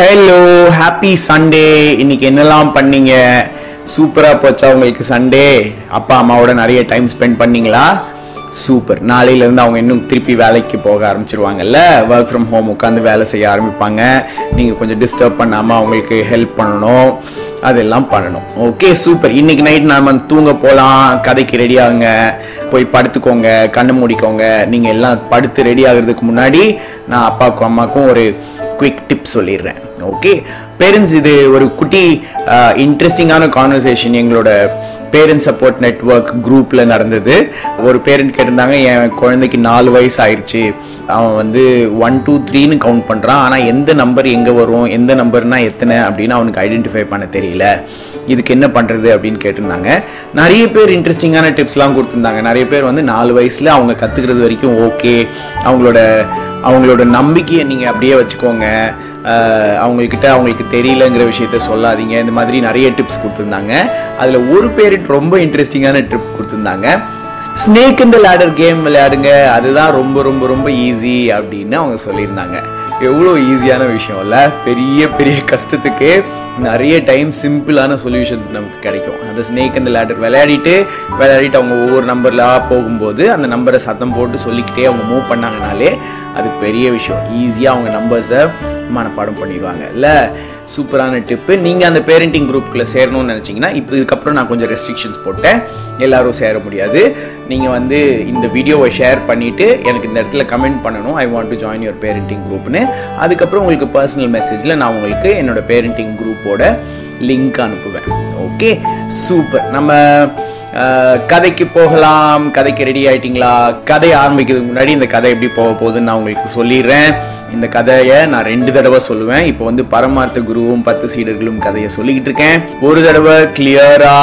Hello happy Sunday இன்னைக்கு என்னெல்லாம் பண்ணீங்க? சூப்பராக போச்சா உங்களுக்கு சண்டே அப்பா அம்மாவோட நிறைய டைம் ஸ்பெண்ட் பண்ணீங்களா? சூப்பர் நாளையிலேருந்து அவங்க இன்னும் திருப்பி வேலைக்கு போக ஆரம்பிச்சிருவாங்கல்ல? ஒர்க் ஃப்ரம் ஹோம் உட்காந்து வேலை செய்ய ஆரம்பிப்பாங்க. நீங்கள் கொஞ்சம் டிஸ்டர்ப் பண்ணாமல் அவங்களுக்கு ஹெல்ப் பண்ணணும். அதெல்லாம் பண்ணணும். ஓகே சூப்பர் இன்னைக்கு நைட் நாம தூங்க போகலாம் கதைக்கு ரெடி ஆகுங்க. போய் படுத்துக்கோங்க. கண்ணு மூடிக்கோங்க. நீங்கள் எல்லாம் படுத்து ரெடி ஆகிறதுக்கு முன்னாடி நான் அப்பாவுக்கும் அம்மாக்கும் ஒரு குவிக் டிப் சொல்லிடுறேன். ஓகே பேரண்ட்ஸ் இது ஒரு குட்டி இன்ட்ரெஸ்டிங்கான கான்வர்சேஷன் எங்களோட பேரண்ட் சப்போர்ட் நெட்வொர்க் குரூப்பில் நடந்தது. ஒரு பேரண்ட் கேட்டிருந்தாங்க என் குழந்தைக்கு நாலு வயசு ஆயிடுச்சு அவன் வந்து ஒன் டூ த்ரீன்னு கவுண்ட் பண்ணுறான் ஆனால் எந்த நம்பர் எங்கே வரும்? எந்த நம்பர்னால் எத்தனை? அப்படின்னு அவனுக்கு ஐடென்டிஃபை பண்ண தெரியல. இதுக்கு என்ன பண்ணுறது அப்படின்னு கேட்டிருந்தாங்க. நிறைய பேர் இன்ட்ரெஸ்டிங்கான டிப்ஸ்லாம் கொடுத்துருந்தாங்க. நிறைய பேர் வந்து நாலு வயசில் அவங்க கற்றுக்கிறது வரைக்கும் ஓகே அவங்களோட அவங்களோட நம்பிக்கையை நீங்கள் அப்படியே வச்சுக்கோங்க. அவங்கக்கிட்ட அவங்களுக்கு தெரியலங்கிற விஷயத்த சொல்லாதீங்க. இந்த மாதிரி நிறைய டிப்ஸ் கொடுத்துருந்தாங்க. அதில் ஒரு பேர் ரொம்ப இன்ட்ரெஸ்டிங்கான ட்ரிப் கொடுத்துருந்தாங்க. ஸ்னேக் இந்த லேடர் கேம் விளையாடுங்க. அதுதான் ரொம்ப ரொம்ப ரொம்ப ஈஸி அப்படின்னு அவங்க சொல்லியிருந்தாங்க. எவ்வளோ ஈஸியான விஷயம் இல்லை? பெரிய பெரிய கஷ்டத்துக்கு நிறைய டைம் சிம்பிளான சொல்யூஷன்ஸ் நமக்கு கிடைக்கும். அந்த ஸ்னேக் அந்த லேடர் விளையாடிட்டு விளையாடிட்டு அவங்க ஒவ்வொரு நம்பர்லாம் போகும்போது அந்த நம்பரை சத்தம் போட்டு சொல்லிக்கிட்டே அவங்க மூவ் பண்ணாங்கனாலே அது பெரிய விஷயம். ஈஸியாக அவங்க நம்பர்ஸை மனப்பாடம் பண்ணிடுவாங்க. இல்லை சூப்பரான டிப்பு நீங்கள் அந்த பேரண்டிங் குரூப்புக்குள்ளே சேரணும்னு நினச்சிங்கன்னா இப்போ இதுக்கப்புறம் நான் கொஞ்சம் ரெஸ்ட்ரிக்ஷன்ஸ் போட்டேன். எல்லாரும் சேர முடியாது. நீங்கள் வந்து இந்த வீடியோவை ஷேர் பண்ணிவிட்டு எனக்கு இந்த இடத்துல கமெண்ட் பண்ணணும். I want to join your parenting குரூப்னு அதுக்கப்புறம் உங்களுக்கு பர்சனல் மெசேஜில் நான் உங்களுக்கு என்னோட பேரண்டிங் குரூப்போட லிங்க் அனுப்புவேன். ஓகே சூப்பர் நம்ம கதைக்கு போகலாம். கதைக்கு ரெடி ஆயிட்டீங்களா? கதை ஆரம்பிக்கிறதுக்கு முன்னாடி இந்த கதை எப்படி போக போகுதுன்னு நான் உங்களுக்கு சொல்லிடுறேன். இந்த கதையை நான் ரெண்டு தடவை சொல்லுவேன். இப்போ வந்து பரமார்த்த குருவும் பத்து சீடர்களும் கதையை சொல்லிக்கிட்டு இருக்கேன். ஒரு தடவை கிளியரா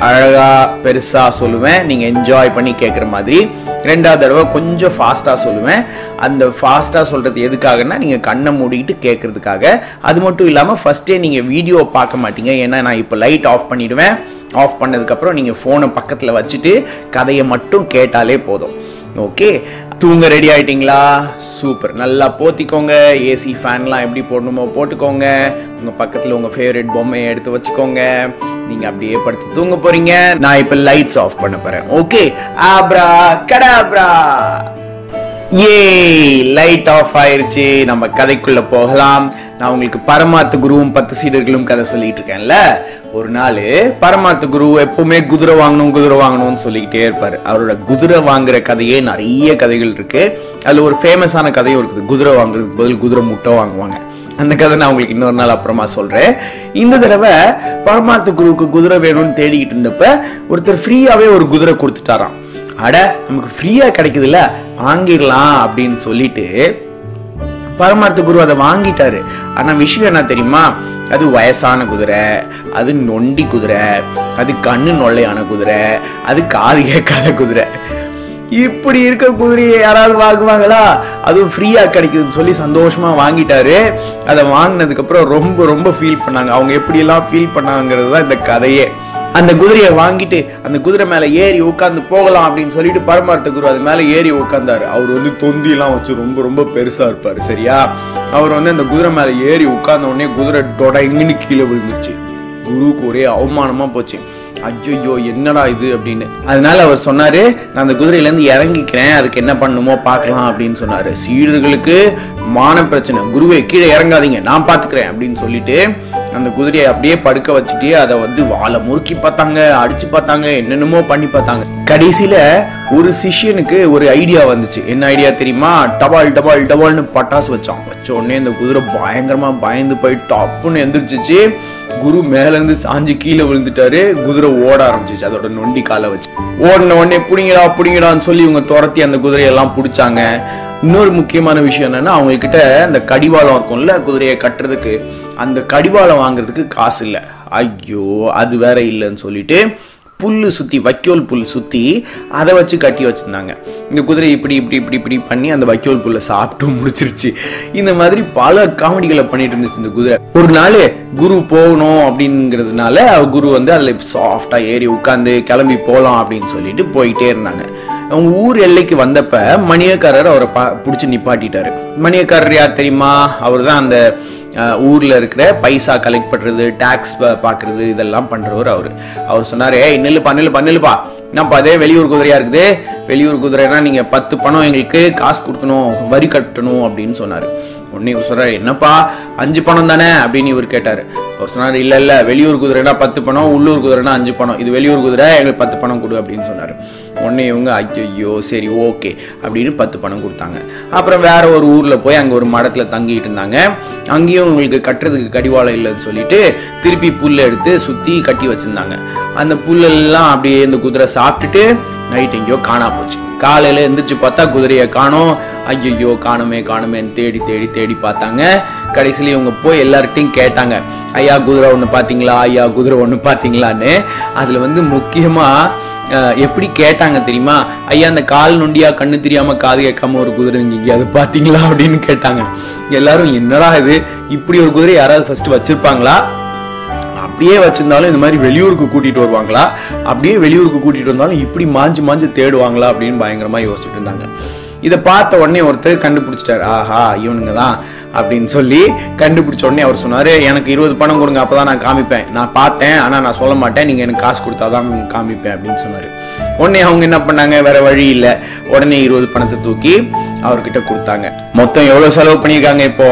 அழகா பெருசா சொல்லுவேன். நீங்க என்ஜாய் பண்ணி கேட்குற மாதிரி. ரெண்டாவது தடவை கொஞ்சம் ஃபாஸ்ட்டாக சொல்லுவேன். அந்த ஃபாஸ்ட்டாக சொல்கிறது எதுக்காகன்னா நீங்கள் கண்ணை மூடிக்கிட்டு கேட்குறதுக்காக அது மட்டும் இல்லாமல் ஃபஸ்ட்டே நீங்கள் வீடியோ பார்க்க மாட்டீங்க. ஏன்னா நான் இப்போ லைட் ஆஃப் பண்ணிவிடுவேன் ஆஃப் பண்ணதுக்கப்புறம் நீங்கள் ஃபோனை பக்கத்தில் வச்சுட்டு கதையை மட்டும் கேட்டாலே போதும். ஓகே தூங்க ரெடி ஆயிட்டீங்களா? சூப்பர். நல்லா போத்திக்கோங்க. ஏசி ஃபேன்லாம் எப்படி போடணுமோ போட்டுக்கோங்க. உங்க பக்கத்துல உங்க ஃபேவரட் பொம்மையை எடுத்து வச்சுக்கோங்க. நீங்க அப்படியே படுத்து தூங்க போறீங்க. நான் இப்ப லைட்ஸ் ஆஃப் பண்ண போறேன். ஓகே ஆப்ரா கடாப்ரா ஏ லைட் ஆஃப் ஆயிருச்சு. நம்ம கதைக்குள்ள போகலாம். நான் உங்களுக்கு பரமாத்து குருவும் பத்து சீடர்களும் கதை சொல்லிட்டு இருக்கேன்ல? ஒரு நாள் பரமார்த்த குரு எப்பவுமே குதிரை வாங்கணும் குதிரை வாங்கணும்னு சொல்லிக்கிட்டே இருப்பாரு. அவரோட குதிரை வாங்குற கதையே நிறைய கதைகள் இருக்கு. அதுல ஒரு ஃபேமஸான கதையும் இருக்குது. குதிரை வாங்குறதுக்கு பதில் குதிரை முட்டை வாங்குவாங்க. அந்த கதை நான் உங்களுக்கு இன்னொரு நாள் அப்புறமா சொல்றேன். இந்த தடவை பரமார்த்த குருவுக்கு குதிரை வேணும்னு தேடிக்கிட்டு இருந்தப்ப ஒருத்தர் ஃப்ரீயாவே ஒரு குதிரை கொடுத்துட்டாராம். அட நமக்கு ஃப்ரீயா கிடைக்குதுல்ல? வாங்கிடலாம் அப்படின்னு சொல்லிட்டு பரமார்த்த குரு அதை வாங்கிட்டாரு. ஆனா விஷயம் என்ன தெரியுமா? அது வயசான குதிரை அது நொண்டி குதிரை அது கண்ணு நொல்லையான குதிரை அது காது கேட்காத குதிரை. இப்படி இருக்க குதிரையை யாராவது வாங்குவாங்களா? அதுவும் ஃப்ரீயா கிடைக்குதுன்னு சொல்லி சந்தோஷமா வாங்கிட்டாரு. அதை வாங்கினதுக்கு அப்புறம் ரொம்ப ரொம்ப ஃபீல் பண்ணாங்க. அவங்க எப்படி எல்லாம் ஃபீல் பண்ணாங்கிறது தான் இந்த கதையே. அந்த குதிரையை வாங்கிட்டு அந்த குதிரை மேல ஏறி உட்காந்து போகலாம் அப்படின்னு சொல்லிட்டு பரமார்த்த குரு அது மேலே ஏறி உட்கார்ந்தாரு. அவர் வந்து தொந்தி எல்லாம் வச்சு ரொம்ப ரொம்ப பெருசா இருப்பாரு சரியா? அவர் வந்து அந்த குதிரை மேல ஏறி உட்கார்ந்த உடனே குதிரை டொடங்கின்னு கீழே விழுந்துருச்சு. குருவுக்கு ஒரே அவமானமா போச்சு. ஐயோ என்னடா இது அப்படின்னு. அதனால அவர் சொன்னாரு நான் அந்த குதிரையில இருந்து இறங்கிக்கிறேன் அதுக்கு என்ன பண்ணுமோ பார்க்கலாம் அப்படின்னு சொன்னாரு. சீடர்களுக்கு மான பிரச்சனை. குருவே கீழே இறங்காதீங்க நான் பார்த்துக்கிறேன் அப்படின்னு சொல்லிட்டு அந்த குதிரையை அப்படியே படுக்க வச்சுட்டு அதை வந்து வாழை முறுக்கி பார்த்தாங்க அடிச்சு பார்த்தாங்க என்னென்னமோ பண்ணி பார்த்தாங்க. கடைசியில ஒரு சிஷ்யனுக்கு ஒரு ஐடியா வந்துச்சு. என்ன ஐடியா தெரியுமா? டபால் டபால் டபால்னு பட்டாசு வச்சான். வச்ச உடனே இந்த குதிரை பயங்கரமா பயந்து போயிட்டு டப்புன்னு எந்திரிச்சிச்சு. குரு மேல இருந்து சாஞ்சு கீழே விழுந்துட்டாரு. குதிரை ஓட ஆரம்பிச்சிச்சு. அதோட நொண்டி காலை வச்சு. ஓடின உடனே பிடிங்கடா புடிங்கடான்னு சொல்லி இவங்க துரத்தி அந்த குதிரையெல்லாம் பிடிச்சாங்க. இன்னொரு முக்கியமான விஷயம் என்னன்னா அவங்க கிட்ட அந்த கடிவாளம் இருக்கும்ல குதிரையை கட்டுறதுக்கு. அந்த கடிவாளம் வாங்குறதுக்கு காசு இல்லை. ஐயோ அது வேற இல்லைன்னு சொல்லிட்டு புல்லு சுற்றி வைக்கோல் புல் சுற்றி அதை வச்சு கட்டி வச்சுருந்தாங்க. இந்த குதிரை இப்படி இப்படி இப்படி இப்படி பண்ணி அந்த வைக்கோல் புல்லை சாப்பிட்டு முடிச்சிருச்சு. இந்த மாதிரி பல காமெடிகளை பண்ணிட்டு இருந்துச்சு இந்த குதிரை. ஒரு நாள் குரு போகணும் அப்படிங்கிறதுனால குரு வந்து அதில் சாஃப்டாக ஏறி உட்காந்து கிளம்பி போகலாம் அப்படின்னு சொல்லிட்டு போயிட்டே இருந்தாங்க. அவங்க ஊர் எல்லைக்கு வந்தப்ப மணியக்காரர் அவரை பா பிடிச்சி நிப்பாட்டிட்டாரு. மணியக்காரர் யார் தெரியுமா? அவர் தான் அந்த ஊர்ல இருக்கிற பைசா கலெக்ட் பண்றது டேக்ஸ் பாக்குறது இதெல்லாம் பண்றவர் அவர். அவர் சொன்னார் ஏ நில்லுப்பா நில்லுப்பா நில்லுப்பா. என்னப்பா அதே வெளியூர் குதிரையா இருக்குது? வெளியூர் குதிரைனா நீங்க பத்து பணம் எங்களுக்கு காசு கொடுக்கணும் வரி கட்டணும் அப்படின்னு சொன்னார். உடனே இவர் சொல்றாரு என்னப்பா? அஞ்சு பணம் தானே? அப்படின்னு இவர் கேட்டாரு. அவர் சொன்னார் இல்ல இல்ல வெளியூர் குதிரைனா பத்து பணம் உள்ளூர் குதிரைனா அஞ்சு பணம். இது வெளியூர் குதிரை எங்களுக்கு பத்து பணம் கொடு அப்படின்னு சொன்னார். உடனே இவங்க ஐயோ சரி ஓகே அப்படின்னு பத்து பணம் கொடுத்தாங்க. அப்புறம் வேற ஒரு ஊர்ல போய் அங்க ஒரு மடத்துல தங்கிட்டு இருந்தாங்க. அங்கேயும் உங்களுக்கு கட்டுறதுக்கு கடிவாளம் இல்லைன்னு சொல்லிட்டு திருப்பி புல்லை எடுத்து சுத்தி கட்டி வச்சிருந்தாங்க. அந்த புல்லெல்லாம் அப்படியே இந்த குதிரை சாப்பிட்டுட்டு நைட் எங்கேயோ காணா போச்சு. காலையில எந்திரிச்சு பார்த்தா குதிரையை காணும். ஐயோ காணுமே காணுமேன்னு தேடி தேடி தேடி பார்த்தாங்க. கடைசியில இவங்க போய் எல்லார்ட்டையும் கேட்டாங்க. ஐயா குதிரை ஒன்று பார்த்தீங்களா? ஐயா குதிரை ஒன்று பார்த்தீங்களான்னு? அதுல வந்து முக்கியமா எப்படி கேட்டாங்க தெரியுமா? ஐயா அந்த கால் நொண்டியா கண்ணு தெரியாம காது கேட்காம ஒரு குதிரை நீங்க எங்கேயாவது பாத்தீங்களா அப்படின்னு கேட்டாங்க. எல்லாரும் என்னடா இது? இப்படி ஒரு குதிரை யாராவது ஃபர்ஸ்ட் வச்சிருப்பாங்களா? அப்படியே வச்சிருந்தாலும் இந்த மாதிரி வெளியூருக்கு கூட்டிட்டு வருவாங்களா? அப்படியே வெளியூருக்கு கூட்டிட்டு வந்தாலும் இப்படி மாஞ்சு மாஞ்சு தேடுவாங்களா? அப்படின்னு பயங்கரமா யோசிச்சுட்டு இருந்தாங்க. இதை பார்த்த உடனே ஒருத்தர் கண்டுபிடிச்சிட்டாரு. ஆஹா இவனுங்க தான் அப்படின்னு சொல்லி கண்டுபிடிச்ச உடனே அவர் சொன்னார் எனக்கு இருபது பணம் கொடுங்க அப்போ தான் நான் காமிப்பேன். நான் பார்த்தேன் ஆனால் நான் சொல்ல மாட்டேன். நீங்கள் எனக்கு காசு கொடுத்தாதான் காமிப்பேன் அப்படின்னு சொன்னார். உடனே அவங்க என்ன பண்ணாங்க? வேற வழி இல்லை. உடனே இருபது பணத்தை தூக்கி அவர்கிட்ட கொடுத்தாங்க. மொத்தம் எவ்வளோ செலவு பண்ணியிருக்காங்க இப்போ?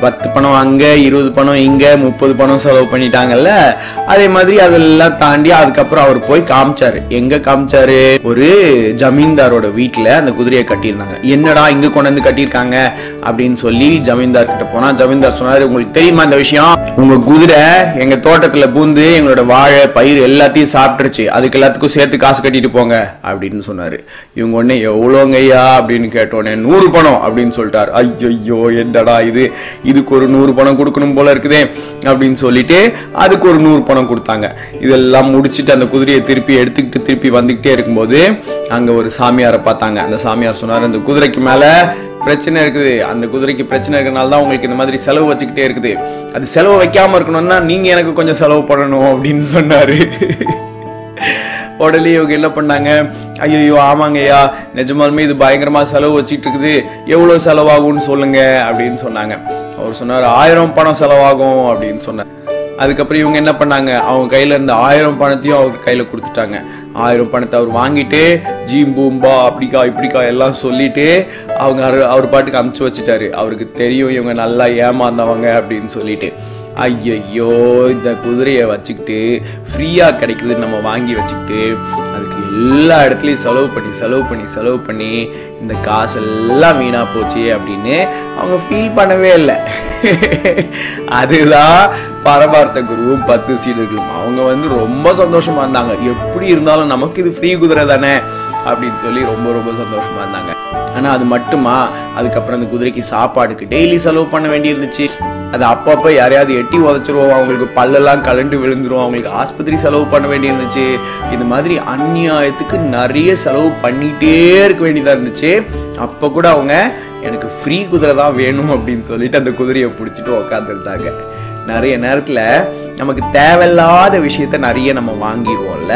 பத்து பணம் அங்க இருபது பணம் இங்க முப்பது பணம் செலவு பண்ணிட்டாங்கல்ல? அதே மாதிரி அதெல்லாம் தாண்டி அதுக்கப்புறம் அவர் போய் காமிச்சாரு. எங்க காமிச்சாரு? ஒரு ஜமீன்தாரோட வீட்டுல அந்த குதிரையை கட்டியிருந்தாங்க. என்னடா இங்க கொண்டு வந்து கட்டியிருக்காங்க? அப்படின்னு சொல்லி ஜமீன்தார் கிட்ட போனா ஜமீன்தார் சொன்னாரு உங்களுக்கு தெரியுமா இந்த விஷயம்? உங்க குதிரை எங்க தோட்டத்துல பூந்து எங்களோட வாழை பயிர் எல்லாத்தையும் சாப்பிட்டுருச்சு. அதுக்கு எல்லாத்துக்கும் சேர்த்து காசு கட்டிட்டு போங்க. அப்படின்னு சொன்னாரு. இவங்க உடனே எவ்வளோங்க ஐயா அப்படின்னு கேட்டோடனே நூறு பணம். அப்படின்னு சொல்லிட்டாரு. ஐயோ என்னடா இது? இதுக்கு ஒரு நூறு பணம் கொடுக்கணும் போல இருக்குதே அப்படின்னு சொல்லிட்டு அதுக்கு ஒரு நூறு பணம் கொடுத்தாங்க. இதெல்லாம் முடிச்சிட்டு அந்த குதிரையை திருப்பி எடுத்துக்கிட்டு திருப்பி வந்துகிட்டே இருக்கும்போது அங்கே ஒரு சாமியாரை பார்த்தாங்க. அந்த சாமியார் சொன்னார் அந்த குதிரைக்கு மேலே பிரச்சனை இருக்குது. அந்த குதிரைக்கு பிரச்சனை இருக்கிறனால தான் உங்களுக்கு இந்த மாதிரி செலவு வச்சுக்கிட்டே இருக்குது. அது செலவு வைக்காம இருக்கணும்னா நீங்க எனக்கு கொஞ்சம் செலவு பண்ணணும் அப்படின்னு சொன்னாரு. உடனே இவங்க என்ன பண்ணாங்க? ஐயோ ஆமாங்கய்யா. நிஜமாலுமே இது பயங்கரமா செலவு வச்சுட்டு இருக்குது எவ்வளவு செலவாகும்னு சொல்லுங்க அப்படின்னு சொன்னாங்க. அவர் சொன்னார் ஆயிரம் பணம் செலவாகும் அப்படின்னு சொன்னார். அதுக்கப்புறம் இவங்க என்ன பண்ணாங்க? அவங்க கையில இருந்த ஆயிரம் பணத்தையும் அவங்க கையில கொடுத்துட்டாங்க. ஆயிரம் பணத்தை அவர் வாங்கிட்டு ஜீம் பூம்பா அப்படிக்கா இப்படிக்கா எல்லாம் சொல்லிட்டு அவங்க அவர் அவர் பாட்டுக்கு அமுச்சு வச்சுட்டாரு. அவருக்கு தெரியும் இவங்க நல்லா ஏமாந்தவங்க அப்படின்னு சொல்லிட்டு. ஐயையோ இந்த குதிரையை வச்சுக்கிட்டு ஃப்ரீயாக கிடைக்குது நம்ம வாங்கி வச்சுக்கிட்டு அதுக்கு எல்லா இடத்துலையும் செலவு பண்ணி செலவு பண்ணி செலவு பண்ணி இந்த காசெல்லாம் வீணாக போச்சு அப்படின்னு அவங்க ஃபீல் பண்ணவே இல்லை. அதுதான் பரமார்த்த குருவும் பத்து சீடர்களும். அவங்க வந்து ரொம்ப சந்தோஷமாக இருந்தாங்க. எப்படி இருந்தாலும் நமக்கு இது ஃப்ரீ குதிரை தானே? அப்படின்னு சொல்லி ரொம்ப ரொம்ப சந்தோஷமா இருந்தாங்க. ஆனா அது மட்டுமா? அதுக்கப்புறம் அந்த குதிரைக்கு சாப்பாடுக்கு டெய்லி செலவு பண்ண வேண்டியிருந்துச்சு. அது அப்பப்போ யாரையாவது எட்டி உதச்சிருவோம். அவங்களுக்கு பல்லெல்லாம் கலண்டு விழுந்துரும். அவங்களுக்கு ஆஸ்பத்திரி செலவு பண்ண வேண்டியிருந்துச்சு. இந்த மாதிரி அந்நியாயத்துக்கு நிறைய செலவு பண்ணிட்டே இருக்க வேண்டியதா இருந்துச்சு. அப்போ கூட அவங்க எனக்கு ஃப்ரீ குதிரை தான் வேணும் அப்படின்னு சொல்லிட்டு அந்த குதிரையை பிடிச்சிட்டு உக்காந்துருந்தாங்க. நிறைய நேரத்துல நமக்கு தேவையில்லாத விஷயத்த நிறைய நம்ம வாங்கிடுவோம்ல.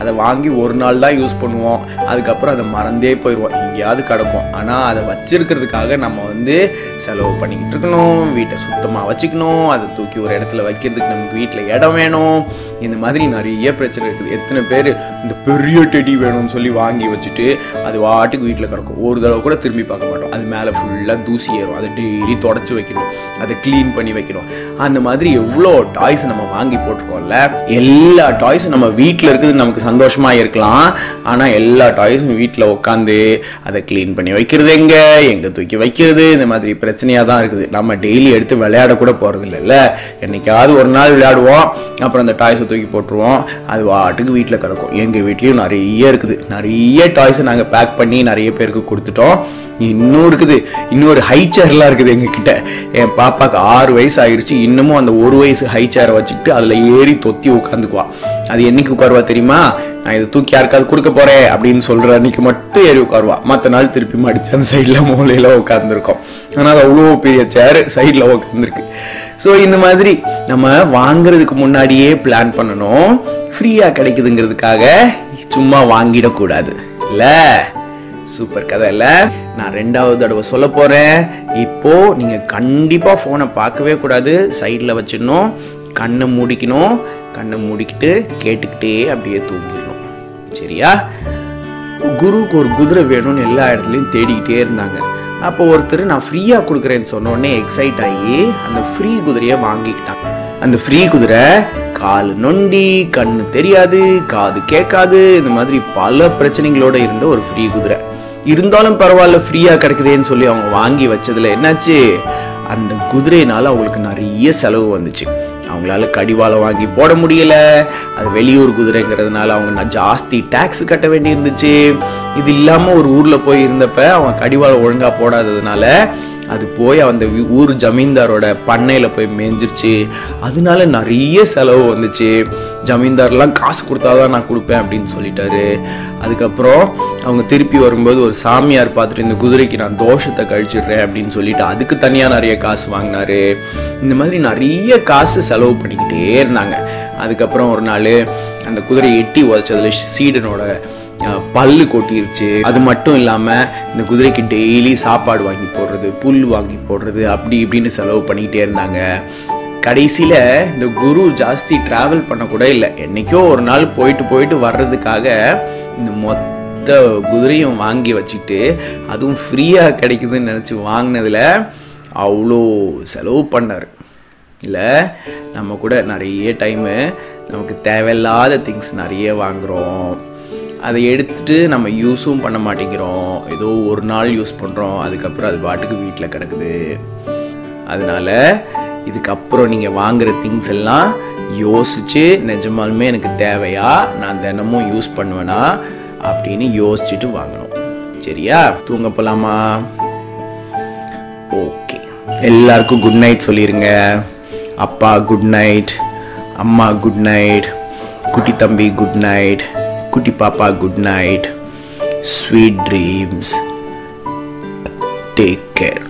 அதை வாங்கி ஒரு நாள் தான் யூஸ் பண்ணுவோம். அதுக்கப்புறம் அதை மறந்தே போயிடுவோம். எங்கேயாவது கிடக்கும் ஆனால் அதை வச்சிருக்கிறதுக்காக நம்ம வந்து செலவு பண்ணிக்கிட்டு இருக்கணும். வீட்டை சுத்தமாக வச்சுக்கணும். அதை தூக்கி ஒரு இடத்துல வைக்கிறதுக்கு நமக்கு வீட்டில் இடம் வேணும். இந்த மாதிரி நிறைய பிரச்சனை இருக்குது. எத்தனை பேர் இந்த பெரிய டெடி வேணும்னு சொல்லி வாங்கி வச்சுட்டு அது வாட்டுக்கு வீட்டில் கிடக்கும். ஒரு தடவை கூட திரும்பி பார்க்க மாட்டோம். அது மேலே ஃபுல்லாக தூசி ஏறும். அதை டெய்லி தொடச்சி வைக்கணும். அதை க்ளீன் பண்ணி வைக்கணும். அந்த மாதிரி எவ்வளோ டாய்ஸ் நம்ம வாங்கி போட்டிருக்கோம்ல எல்லா டாய்ஸும் நம்ம வீட்டில் இருக்குது நமக்கு சந்தோஷமா இருக்கலாம். ஆனால் எல்லா டாய்ஸும் வீட்டில் உட்காந்து அதை க்ளீன் பண்ணி வைக்கிறது எங்கே? எங்கே தூக்கி வைக்கிறது? இந்த மாதிரி பிரச்சனையாக தான் இருக்குது. நம்ம டெய்லி எடுத்து விளையாட கூட இல்லைல்ல என்னைக்காவது ஒரு நாள் விளையாடுவோம் அப்புறம் அந்த டாய்ஸை தூக்கி போட்டுருவோம். அது வாட்டுக்கு வீட்டில் கிடக்கும். எங்கள் வீட்லேயும் நிறைய இருக்குது. நிறைய டாய்ஸை நாங்கள் பேக் பண்ணி நிறைய பேருக்கு கொடுத்துட்டோம். இன்னும் இருக்குது. இன்னொரு ஹை சேர்லாம் இருக்குது எங்ககிட்ட. என் பாப்பாவுக்கு ஆறு வயசு ஆயிடுச்சு இன்னமும் அந்த ஒரு வயசு ஹை சேரை வச்சுக்கிட்டு அதில் ஏறி தொத்தி உட்காந்துக்குவா அது என்னைக்கு உட்காருவா தெரியுமா? நான் இதை தூக்கி யாருக்காவது கொடுக்க போறேன் அப்படின்னு சொல்ற அன்னைக்கு மட்டும் ஏறி உட்காருவா. மற்ற நாள் திருப்பி மடிச்சு அந்த சைடில் மூலையில உட்காந்துருக்கோம் ஆனால் அது அவ்வளோ பெரிய சேர் சைடில் உட்காந்துருக்கு ஸோ இந்த மாதிரி நம்ம வாங்குறதுக்கு முன்னாடியே பிளான் பண்ணணும். ஃப்ரீயா கிடைக்குதுங்கிறதுக்காக சும்மா வாங்கிடக்கூடாது. இல்ல? சூப்பர் கதை இல்ல? நான் ரெண்டாவது தடவை சொல்ல போறேன். இப்போ நீங்க கண்டிப்பா ஃபோனை பார்க்கவே கூடாது. சைடில் வச்சிடணும். கண்ணை மூடிக்கணும். கண்ணை மூடிக்கிட்டு கேட்டுக்கிட்டே அப்படியே தூங்கிடணும். சரியா? குருவுக்கு ஒரு குதிரை வேணும்னு எல்லா இடத்துலையும் தேடிக்கிட்டே இருந்தாங்க. அப்போ ஒருத்தர் நான் ஃப்ரீயாக கொடுக்குறேன்னு சொன்ன உடனே எக்ஸைட் ஆகி அந்த ஃப்ரீ குதிரையை வாங்கிக்கிட்டாங்க. அந்த ஃப்ரீ குதிரை கால் நொண்டி கண்ணு தெரியாது காது கேட்காது இந்த மாதிரி பல பிரச்சனைகளோட இருந்த ஒரு ஃப்ரீ குதிரை. இருந்தாலும் பரவாயில்ல ஃப்ரீயா கிடைக்குதேன்னு சொல்லி அவங்க வாங்கி வச்சதுல என்னாச்சு? அந்த குதிரையினால அவங்களுக்கு நிறைய செலவு வந்துச்சு. அவங்களால கடிவாளம் வாங்கி போட முடியல. அது வெளியூர் குதிரைங்கிறதுனால அவங்க நான் ஜாஸ்தி டேக்ஸ் கட்ட வேண்டி இருந்துச்சு இது இல்லாமல் ஒரு ஊரில் போய் இருந்தப்ப அவன் கடிவாளம் ஒழுங்காக போடாததுனால அது போய் அந்த ஊர் ஜமீன்தாரோட பண்ணையில் போய் மேய்ஞ்சிருச்சு அதனால நிறைய செலவு வந்துச்சு. ஜமீன்தார்லாம் காசு கொடுத்தாதான் நான் கொடுப்பேன் அப்படின்னு சொல்லிட்டாரு. அதுக்கப்புறம் அவங்க திருப்பி வரும்போது ஒரு சாமியார் பார்த்துட்டு இந்த குதிரைக்கு நான் தோஷத்தை கழிச்சிடுறேன் அப்படின்னு சொல்லிட்டு அதுக்கு தனியாக நிறைய காசு வாங்கினாரு. இந்த மாதிரி நிறைய காசு செலவு பண்ணிக்கிட்டே இருந்தாங்க. அதுக்கப்புறம் ஒரு நாள் அந்த குதிரையை எட்டி உதச்சதுல சீடனோட பல்லு கொட்டிருச்சு. அது மட்டும் இல்லாம இந்த குதிரைக்கு டெய்லி சாப்பாடு வாங்கி போடுறது புல் வாங்கி போடுறது அப்படி இப்படின்னு செலவு பண்ணிக்கிட்டே இருந்தாங்க. கடைசியில் இந்த குரு ஜாஸ்தி ட்ராவல் பண்ண கூட இல்லை. என்னைக்கோ ஒரு நாள் போயிட்டு போயிட்டு வர்றதுக்காக இந்த மொத்த குதிரையும் வாங்கி வச்சுட்டு அதுவும் ஃப்ரீயாக கிடைக்குதுன்னு நினச்சி வாங்கினதில் அவ்வளோ செலவு பண்ணார். இல்லை நம்ம கூட நிறைய டைமு நமக்கு தேவையில்லாத திங்ஸ் நிறைய வாங்குகிறோம் அதை எடுத்துட்டு நம்ம யூஸும் பண்ண மாட்டேங்கிறோம். ஏதோ ஒரு நாள் யூஸ் பண்ணுறோம் அதுக்கப்புறம் அது பாட்டுக்கு வீட்டில் கிடக்குது. அதனால் இதுக்கப்புறம் நீங்கள் வாங்குகிற திங்ஸ் எல்லாம் யோசித்து நிஜமாலுமே எனக்கு தேவையா? நான் தினமும் யூஸ் பண்ணுவேனா? அப்படின்னு யோசிச்சுட்டு வாங்கணும். சரியா? தூங்க போகலாமா ஓகே. எல்லாருக்கும் குட் நைட் சொல்லிடுங்க அப்பா குட் நைட் அம்மா குட் நைட் குட்டி தம்பி குட் நைட் குட்டி பாப்பா good night sweet dreams take care